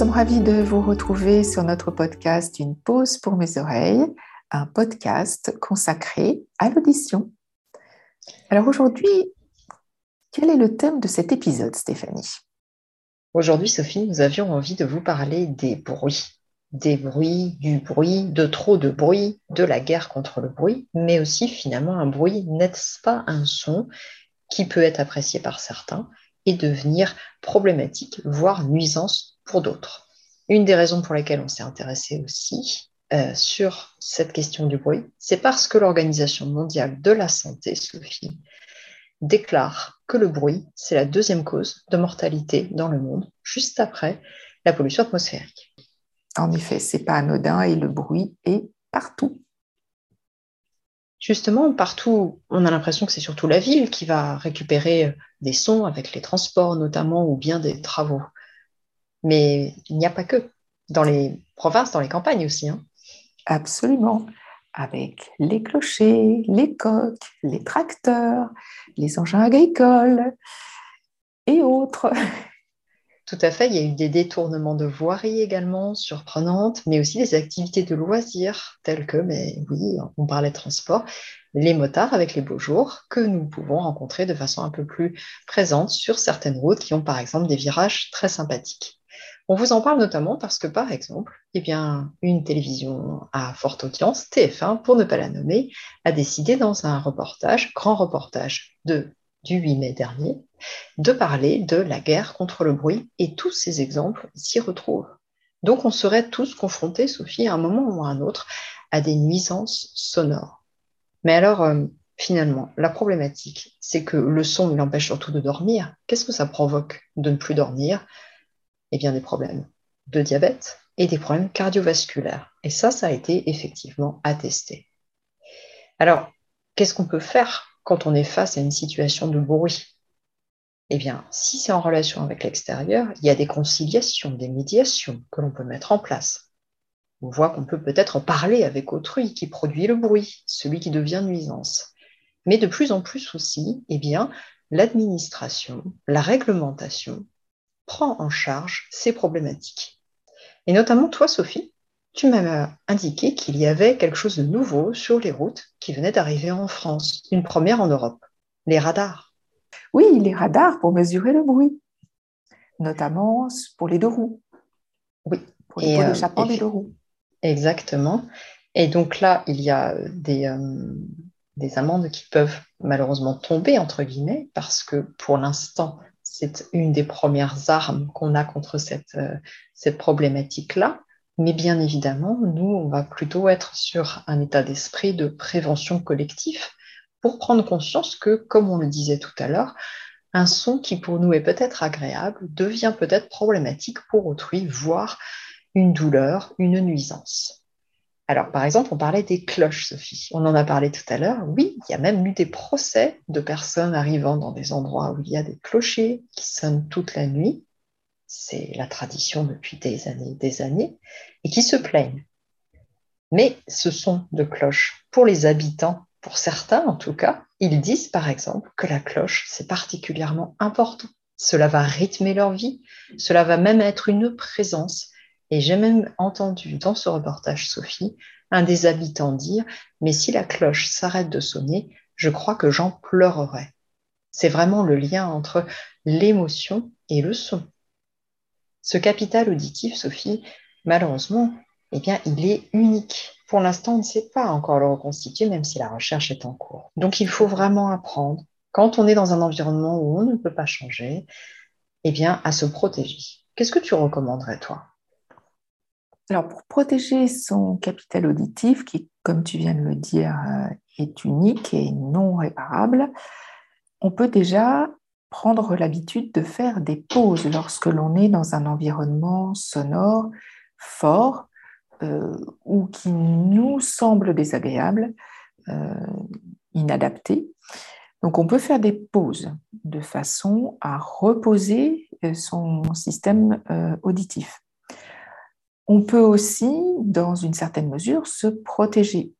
Sommes ravis de vous retrouver sur notre podcast Une pause pour mes oreilles, un podcast consacré à l'audition. Alors aujourd'hui, quel est le thème de cet épisode, Stéphanie? Aujourd'hui, Sophie, nous avions envie de vous parler des bruits. Des bruits, du bruit, de trop de bruit, de la guerre contre le bruit, mais aussi finalement un bruit, n'est-ce pas un son qui peut être apprécié par certains et devenir problématique, voire nuisance pour d'autres. Une des raisons pour lesquelles on s'est intéressé aussi euh, sur cette question du bruit, c'est parce que l'Organisation mondiale de la santé, Sophie, déclare que le bruit, c'est la deuxième cause de mortalité dans le monde, juste après la pollution atmosphérique. En effet, c'est pas anodin et le bruit est partout. Justement, partout, on a l'impression que c'est surtout la ville qui va récupérer des sons avec les transports notamment ou bien des travaux. Mais il n'y a pas que. Dans les provinces, dans les campagnes aussi. Hein. Absolument. Avec les clochers, les coques, les tracteurs, les engins agricoles et autres. Tout à fait, il y a eu des détournements de voiries également surprenantes, mais aussi des activités de loisirs telles que, mais oui, on parlait de transport, les motards avec les beaux jours que nous pouvons rencontrer de façon un peu plus présente sur certaines routes qui ont par exemple des virages très sympathiques. On vous en parle notamment parce que, par exemple, eh une télévision à forte audience, TF1 pour ne pas la nommer, a décidé dans un reportage, grand reportage du 8 mai dernier, de parler de la guerre contre le bruit et tous ces exemples s'y retrouvent. Donc on serait tous confrontés, Sophie, à un moment ou à un autre, à des nuisances sonores. Mais alors, euh, finalement, la problématique, c'est que le son, il empêche surtout de dormir. Qu'est-ce que ça provoque de ne plus dormir? Eh bien, des problèmes de diabète et des problèmes cardiovasculaires. Et ça, ça a été effectivement attesté. Alors, qu'est-ce qu'on peut faire quand on est face à une situation de bruit? Eh bien, si c'est en relation avec l'extérieur, il y a des conciliations, des médiations que l'on peut mettre en place. On voit qu'on peut peut-être parler avec autrui qui produit le bruit, celui qui devient nuisance. Mais de plus en plus aussi, eh bien, l'administration, la réglementation prend en charge ces problématiques. Et notamment toi, Sophie, tu m'as indiqué qu'il y avait quelque chose de nouveau sur les routes qui venait d'arriver en France, une première en Europe, les radars. Oui, les radars pour mesurer le bruit, notamment pour les deux roues. Oui. Pour les pots d'échappement euh, des deux roues. Exactement. Et donc là, il y a des, euh, des amendes qui peuvent malheureusement tomber, entre guillemets, parce que pour l'instant, c'est une des premières armes qu'on a contre cette, euh, cette problématique-là. Mais bien évidemment, nous, on va plutôt être sur un état d'esprit de prévention collective pour prendre conscience que, comme on le disait tout à l'heure, un son qui pour nous est peut-être agréable devient peut-être problématique pour autrui, voire une douleur, une nuisance. Alors, par exemple, on parlait des cloches, Sophie. On en a parlé tout à l'heure. Oui, il y a même eu des procès de personnes arrivant dans des endroits où il y a des clochers qui sonnent toute la nuit c'est la tradition depuis des années et des années, et qui se plaignent. Mais ce son de cloche, pour les habitants, pour certains en tout cas, ils disent par exemple que la cloche, c'est particulièrement important. Cela va rythmer leur vie, cela va même être une présence. Et j'ai même entendu dans ce reportage, Sophie, un des habitants dire, mais si la cloche s'arrête de sonner, je crois que j'en pleurerai. C'est vraiment le lien entre l'émotion et le son. Ce capital auditif, Sophie, malheureusement, eh bien, il est unique. Pour l'instant, on ne sait pas encore le reconstituer, même si la recherche est en cours. Donc, il faut vraiment apprendre, quand on est dans un environnement où on ne peut pas changer, eh bien, à se protéger. Qu'est-ce que tu recommanderais, toi? Alors, pour protéger son capital auditif, qui, comme tu viens de le dire, euh, est unique et non réparable, on peut déjà prendre l'habitude de faire des pauses lorsque l'on est dans un environnement sonore fort euh, ou qui nous semble désagréable, euh, inadapté. Donc on peut faire des pauses de façon à reposer son système auditif. On peut aussi, dans une certaine mesure, se protéger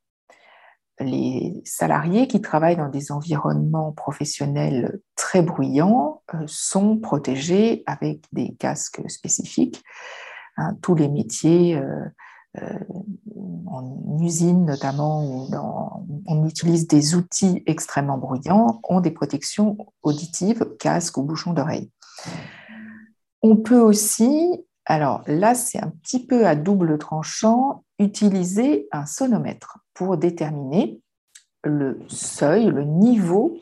les salariés qui travaillent dans des environnements professionnels très bruyants euh, sont protégés avec des casques spécifiques hein, tous les métiers. en usine notamment, où on utilise des outils extrêmement bruyants, ont des protections auditives, casque ou bouchon d'oreille. On peut aussi, alors là c'est un petit peu à double tranchant, utiliser un sonomètre pour déterminer le seuil, le niveau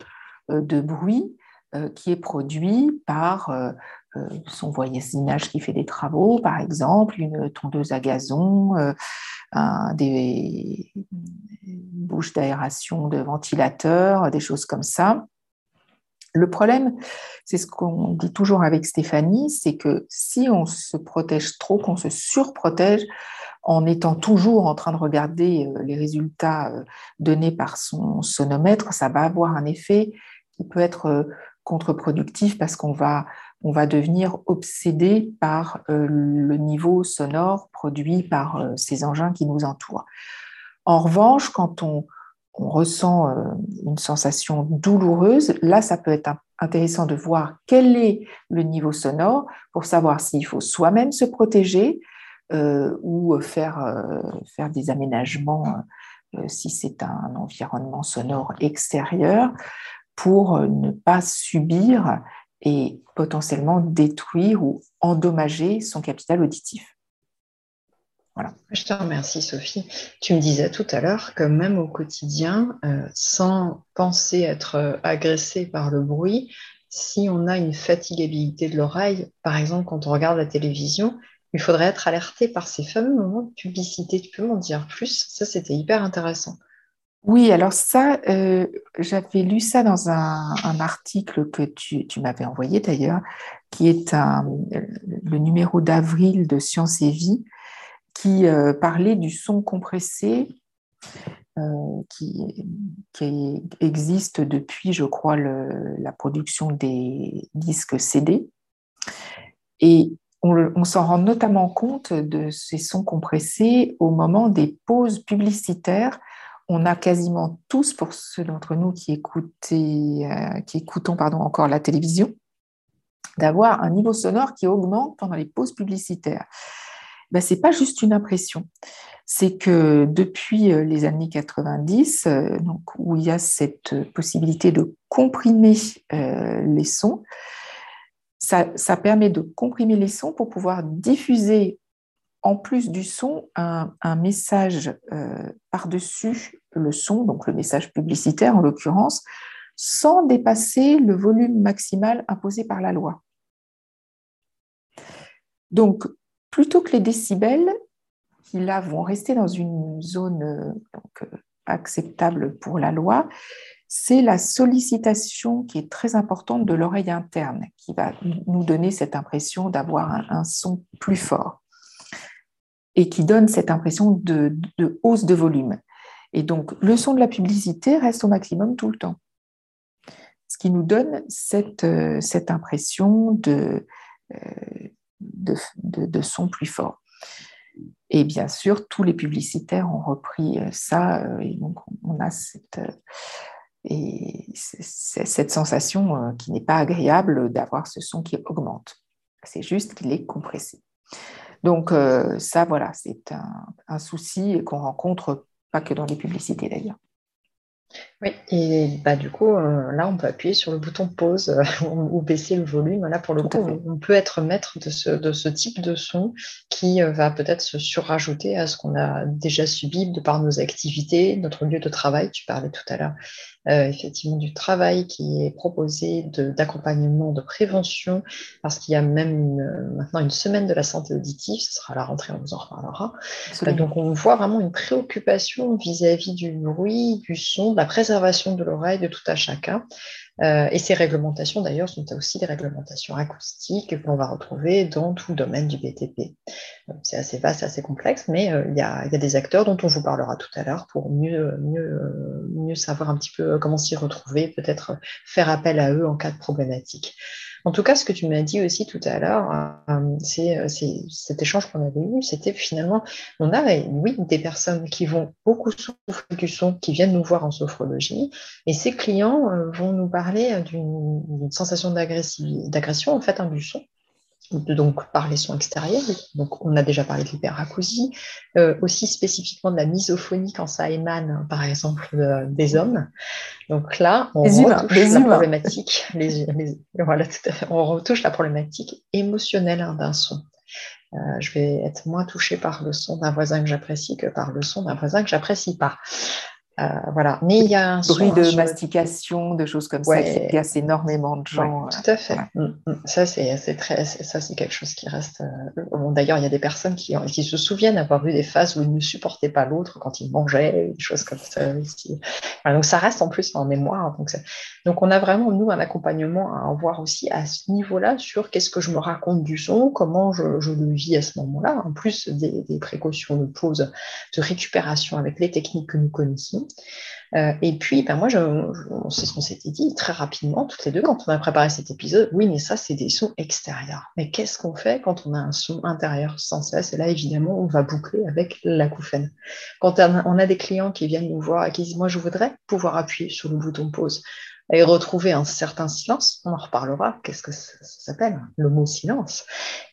euh, de bruit euh, qui est produit par euh, son voisinage qui fait des travaux, par exemple, une tondeuse à gazon, des bouches d'aération de ventilateurs, des choses comme ça. Le problème, c'est ce qu'on dit toujours avec Stéphanie, c'est que si on se protège trop, qu'on se surprotège en étant toujours en train de regarder euh, les résultats euh, donnés par son sonomètre, ça va avoir un effet qui peut être euh, contre-productif parce qu'on va, on va devenir obsédé par le niveau sonore produit par ces engins qui nous entourent. En revanche, quand on, on ressent euh, une sensation douloureuse, là, ça peut être intéressant de voir quel est le niveau sonore pour savoir s'il faut soi-même se protéger euh, ou euh, faire des aménagements si c'est un environnement sonore extérieur pour ne pas subir et potentiellement détruire ou endommager son capital auditif. Je te remercie, Sophie. Tu me disais tout à l'heure que même au quotidien, euh, sans penser être euh, agressé par le bruit, si on a une fatigabilité de l'oreille, par exemple quand on regarde la télévision, il faudrait être alerté par ces fameux moments de publicité. Tu peux m'en dire plus? Ça, c'était hyper intéressant. Oui, alors ça, euh, j'avais lu ça dans un, article que tu, tu m'avais envoyé d'ailleurs, qui est un, le numéro d'avril de Science et Vie, qui euh, parlait du son compressé euh, qui, existe depuis, je crois, la production des disques CD. Et on, s'en rend notamment compte de ces sons compressés au moment des pauses publicitaires. On a quasiment tous, pour ceux d'entre nous qui, écoutaient, euh, qui écoutons pardon, encore la télévision, d'avoir un niveau sonore qui augmente pendant les pauses publicitaires ben, ce n'est pas juste une impression. C'est que depuis euh, les années 90, euh, donc, où il y a cette possibilité de comprimer euh, les sons, ça, permet de comprimer les sons pour pouvoir diffuser en plus du son un message par-dessus le son, donc le message publicitaire en l'occurrence, sans dépasser le volume maximal imposé par la loi. Donc, plutôt que les décibels, qui là vont rester dans une zone euh, acceptable pour la loi, c'est la sollicitation qui est très importante de l'oreille interne qui va nous donner cette impression d'avoir un, son plus fort et qui donne cette impression de, hausse de volume. Et donc, le son de la publicité reste au maximum tout le temps, ce qui nous donne cette, euh, impression de, euh, de, de, son plus fort. Et bien sûr, tous les publicitaires ont repris euh, ça, euh, et donc on a cette, euh, et cette sensation qui n'est pas agréable d'avoir ce son qui augmente. C'est juste qu'il est compressé. Donc ça, voilà, c'est un, un souci qu'on rencontre pas que dans les publicités d'ailleurs. Oui, et bah, du coup, euh, là, on peut appuyer sur le bouton pause euh, ou baisser le volume. Là, pour le coup, on peut être maître de ce, de ce type de son qui euh, va peut-être se surrajouter à ce qu'on a déjà subi de par nos activités, notre lieu de travail. Tu parlais tout à l'heure effectivement du travail qui est proposé d'accompagnement, de, prévention, parce qu'il y a même maintenant une semaine de la santé auditive, ce sera la rentrée, on vous en reparlera. donc, on voit vraiment une préoccupation vis-à-vis -vis du bruit, du son, de la de l'oreille de tout à chacun. Euh, et ces réglementations, d'ailleurs, sont aussi des réglementations acoustiques que l'on va retrouver dans tout le domaine du BTP. C'est assez vaste, assez complexe, mais euh, il y, a, des acteurs dont on vous parlera tout à l'heure pour mieux, mieux, mieux savoir un petit peu comment s'y retrouver, peut-être faire appel à eux en cas de problématique. En tout cas, ce que tu m'as dit aussi tout à l'heure, euh, c'est cet échange qu'on avait eu, c'était finalement, on a, oui, des personnes qui vont beaucoup souffrir du son, qui viennent nous voir en sophrologie, et ces clients euh, vont nous parler d'une sensation d'agression, en fait, hein, du son, donc par les sons extérieurs. Donc, on a déjà parlé de l'hyperacousie, euh, aussi spécifiquement de la misophonie quand ça émane, par exemple, des hommes. Donc là, on retouche la problématique. voilà, on retouche la problématique émotionnelle hein, d'un son. Euh, je vais être moins touchée par le son d'un voisin que j'apprécie que par le son d'un voisin que j'apprécie pas. Euh, voilà. Mais il y a un bruit de mastication, de choses comme ça qui casse énormément de gens. tout à fait. Mm, mm. Ça, c'est très, ça, c'est quelque chose qui reste. Euh, bon, D'ailleurs, il y a des personnes qui, qui, se souviennent avoir eu des phases où ils ne supportaient pas l'autre quand ils mangeaient, des choses comme ça. donc, ça reste en plus en mémoire. Donc, donc, on a vraiment, nous, un accompagnement à avoir aussi à ce niveau-là sur qu'est-ce que je me raconte du son, comment je, le vis à ce moment-là, en plus des, des précautions de pause, de récupération avec les techniques que nous connaissons. Euh, et puis, ben moi, je, c'est ce qu'on s'était dit très rapidement, toutes les deux, quand on a préparé cet épisode. Oui, mais ça, c'est des sons extérieurs. Mais qu'est-ce qu'on fait quand on a un son intérieur sans cesse? Et là, évidemment, on va boucler avec l'acouphène. Quand on a des clients qui viennent nous voir et qui disent, moi, je voudrais pouvoir appuyer sur le bouton pause et retrouver un certain silence, on en reparlera, qu'est-ce que ça, s'appelle Le mot silence?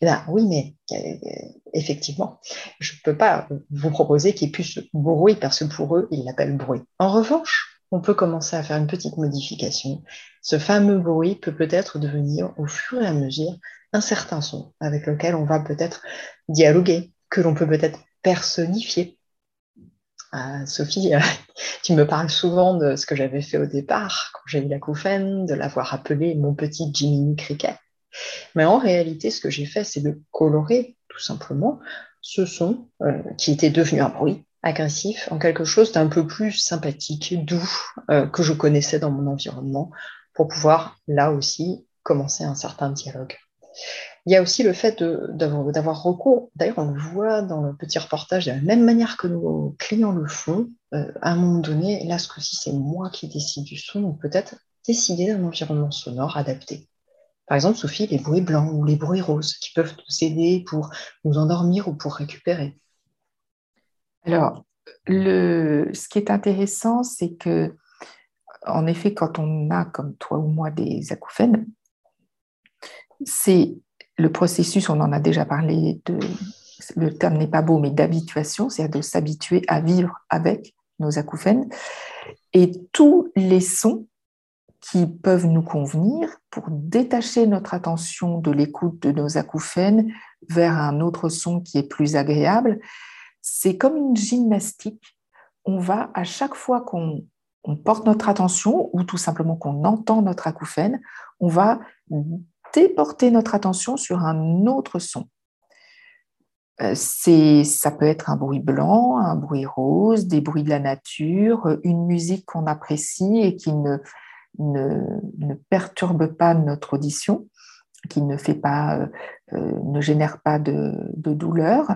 Et là, oui, mais euh, effectivement, je ne peux pas vous proposer qu'il y ait plus de bruit parce que pour eux, ils l'appellent bruit. En revanche, on peut commencer à faire une petite modification. Ce fameux bruit peut peut-être devenir au fur et à mesure un certain son avec lequel on va peut-être dialoguer, que l'on peut peut-être personnifier Sophie, euh, tu me parles souvent de ce que j'avais fait au départ, quand j'ai eu la couffaine, de l'avoir appelé mon petit Jiminy Cricket. Mais en réalité, ce que j'ai fait, c'est de colorer tout simplement ce son euh, qui était devenu un bruit agressif en quelque chose d'un peu plus sympathique, doux, euh, que je connaissais dans mon environnement, pour pouvoir là aussi commencer un certain dialogue. Il y a aussi le fait d'avoir recours, d'ailleurs on le voit dans le petit reportage, de la même manière que nos clients le font, euh, à un moment donné, là ce coup-ci c'est moi qui décide du son, ou peut-être décider d'un environnement sonore adapté. Par exemple, Sophie, les bruits blancs ou les bruits roses qui peuvent nous aider pour nous endormir ou pour récupérer. Alors, ce qui est intéressant, c'est que, en effet, quand on a, comme toi ou moi, des acouphènes, c'est le processus, on en a déjà parlé, le terme n'est pas beau, mais d'habituation, c'est-à-dire de s'habituer à vivre avec nos acouphènes. Et tous les sons qui peuvent nous convenir pour détacher notre attention de l'écoute de nos acouphènes vers un autre son qui est plus agréable, c'est comme une gymnastique. On va, à chaque fois qu'on porte notre attention ou tout simplement qu'on entend notre acouphène, on va déporter notre attention sur un autre son. Euh, ça peut être un bruit blanc, un bruit rose, des bruits de la nature, une musique qu'on apprécie et qui ne, ne, perturbe pas notre audition, qui ne, fait pas, euh, euh, ne génère pas de, de douleur.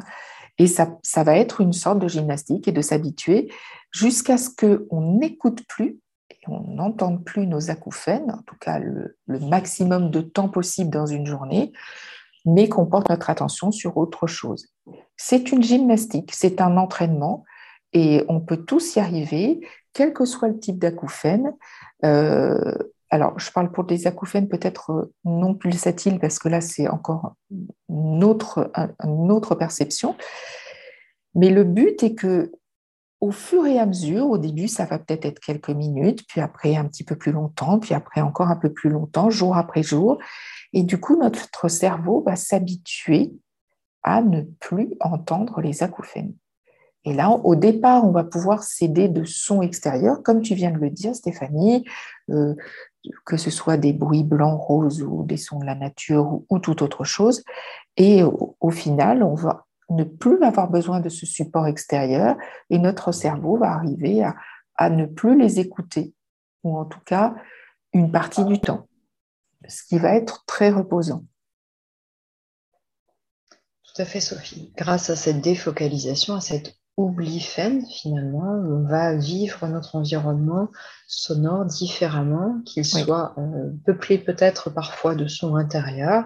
Et ça, ça, va être une sorte de gymnastique et de s'habituer jusqu'à ce qu'on n'écoute plus on n'entende plus nos acouphènes, en tout cas le, maximum de temps possible dans une journée, mais qu'on porte notre attention sur autre chose. C'est une gymnastique, c'est un entraînement et on peut tous y arriver, quel que soit le type d'acouphène. Euh, alors, je parle pour des acouphènes peut-être non pulsatiles parce que là, c'est encore une une autre perception. Mais le but est que au fur et à mesure, au début, ça va peut-être être quelques minutes, puis après un petit peu plus longtemps, puis après encore un peu plus longtemps, jour après jour. Et du coup, notre cerveau va s'habituer à ne plus entendre les acouphènes. Et là, au départ, on va pouvoir s'aider de sons extérieurs, comme tu viens de le dire, Stéphanie, euh, que ce soit des bruits blancs, roses ou des sons de la nature ou, tout autre chose. Et au final, on va ne plus avoir besoin de ce support extérieur et notre cerveau va arriver à, ne plus les écouter, ou en tout cas une partie du temps, ce qui va être très reposant. Tout à fait, Sophie. Grâce à cette défocalisation, à cette oubli finalement, on va vivre notre environnement sonore différemment, qu'il soit euh, peuplé peut-être parfois de sons intérieurs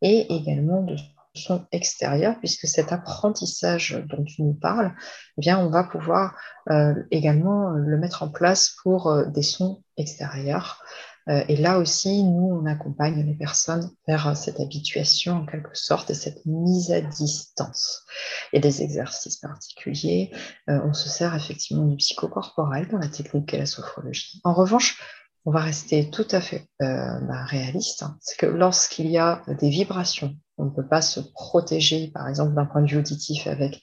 et également de son extérieur, puisque cet apprentissage dont tu nous parles, eh bien, on va pouvoir euh, également le mettre en place pour euh, des sons extérieurs. Euh, et là aussi, nous, on accompagne les personnes vers cette habituation en quelque sorte et cette mise à distance. Et des exercices particuliers, euh, on se sert effectivement du psychocorporel dans la technique et la sophrologie. En revanche, on va rester tout à fait euh, bah, réaliste. Hein. C'est que lorsqu'il y a des vibrations, on ne peut pas se protéger, par exemple, d'un point de vue auditif avec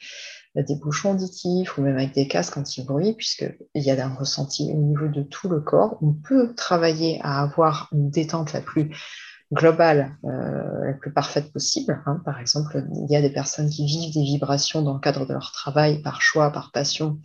des bouchons auditifs ou même avec des casques anti-bruit, puisqu'il y a un ressenti au niveau de tout le corps. On peut travailler à avoir une détente la plus globale, euh, la plus parfaite possible. Hein. Par exemple, il y a des personnes qui vivent des vibrations dans le cadre de leur travail, par choix, par passion.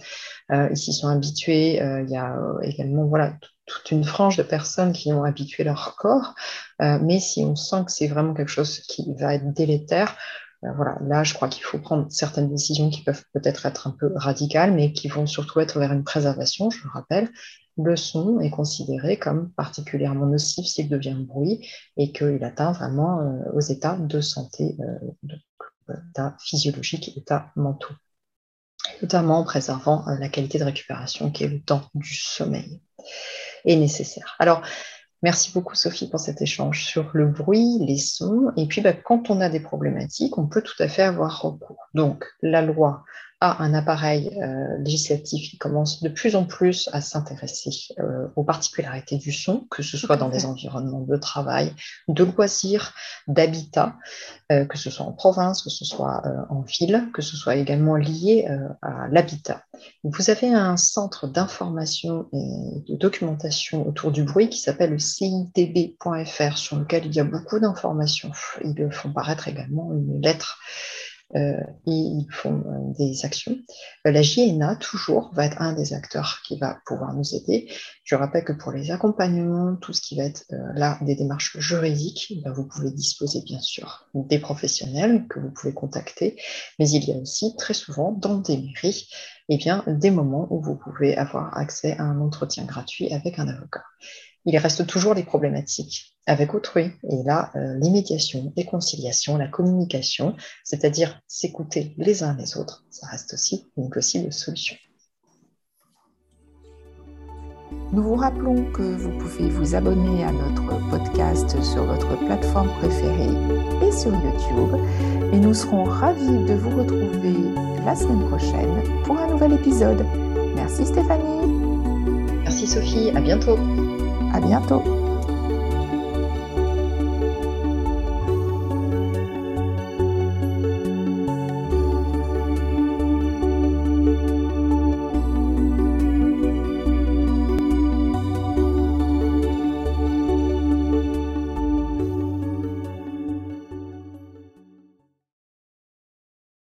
Euh, ils s'y sont habitués. Euh, il y a également voilà, toute une frange de personnes qui ont habitué leur corps. mais si on sent que c'est vraiment quelque chose qui va être délétère, euh, voilà, là, je crois qu'il faut prendre certaines décisions qui peuvent peut-être être un peu radicales, mais qui vont surtout être vers une préservation, je le rappelle. Le son est considéré comme particulièrement nocif s'il devient bruit et qu'il atteint vraiment euh, aux états de santé, euh, états physiologiques, états mentaux, notamment en préservant la qualité de récupération qui est le temps du sommeil est nécessaire. Alors, Merci beaucoup Sophie pour cet échange sur le bruit, les sons. Et puis bah, quand on a des problématiques, on peut tout à fait avoir recours. Donc la loi un appareil euh, législatif qui commence de plus en plus à s'intéresser euh, aux particularités du son, que ce soit dans des environnements de travail, de loisirs, d'habitat, euh, que ce soit en province, que ce soit en ville, que ce soit également lié à l'habitat. Vous avez un centre d'information et de documentation autour du bruit qui s'appelle le CITB.fr, sur lequel il y a beaucoup d'informations. Ils font paraître également une lettre euh, ils font euh, des actions. Euh, la JNA, toujours, va être un des acteurs qui va pouvoir nous aider. Je rappelle que pour les accompagnements, tout ce qui va être là des démarches juridiques, ben, vous pouvez disposer bien sûr des professionnels que vous pouvez contacter, mais il y a aussi très souvent dans des mairies eh bien, des moments où vous pouvez avoir accès à un entretien gratuit avec un avocat il reste toujours les problématiques avec autrui. Et là, euh, les médiations, les conciliations, la communication, c'est-à-dire s'écouter les uns les autres, ça reste aussi une possible solution. Nous vous rappelons que vous pouvez vous abonner à notre podcast sur votre plateforme préférée et sur YouTube. Et nous serons ravis de vous retrouver la semaine prochaine pour un nouvel épisode. Merci Stéphanie. Merci Sophie, à bientôt. À bientôt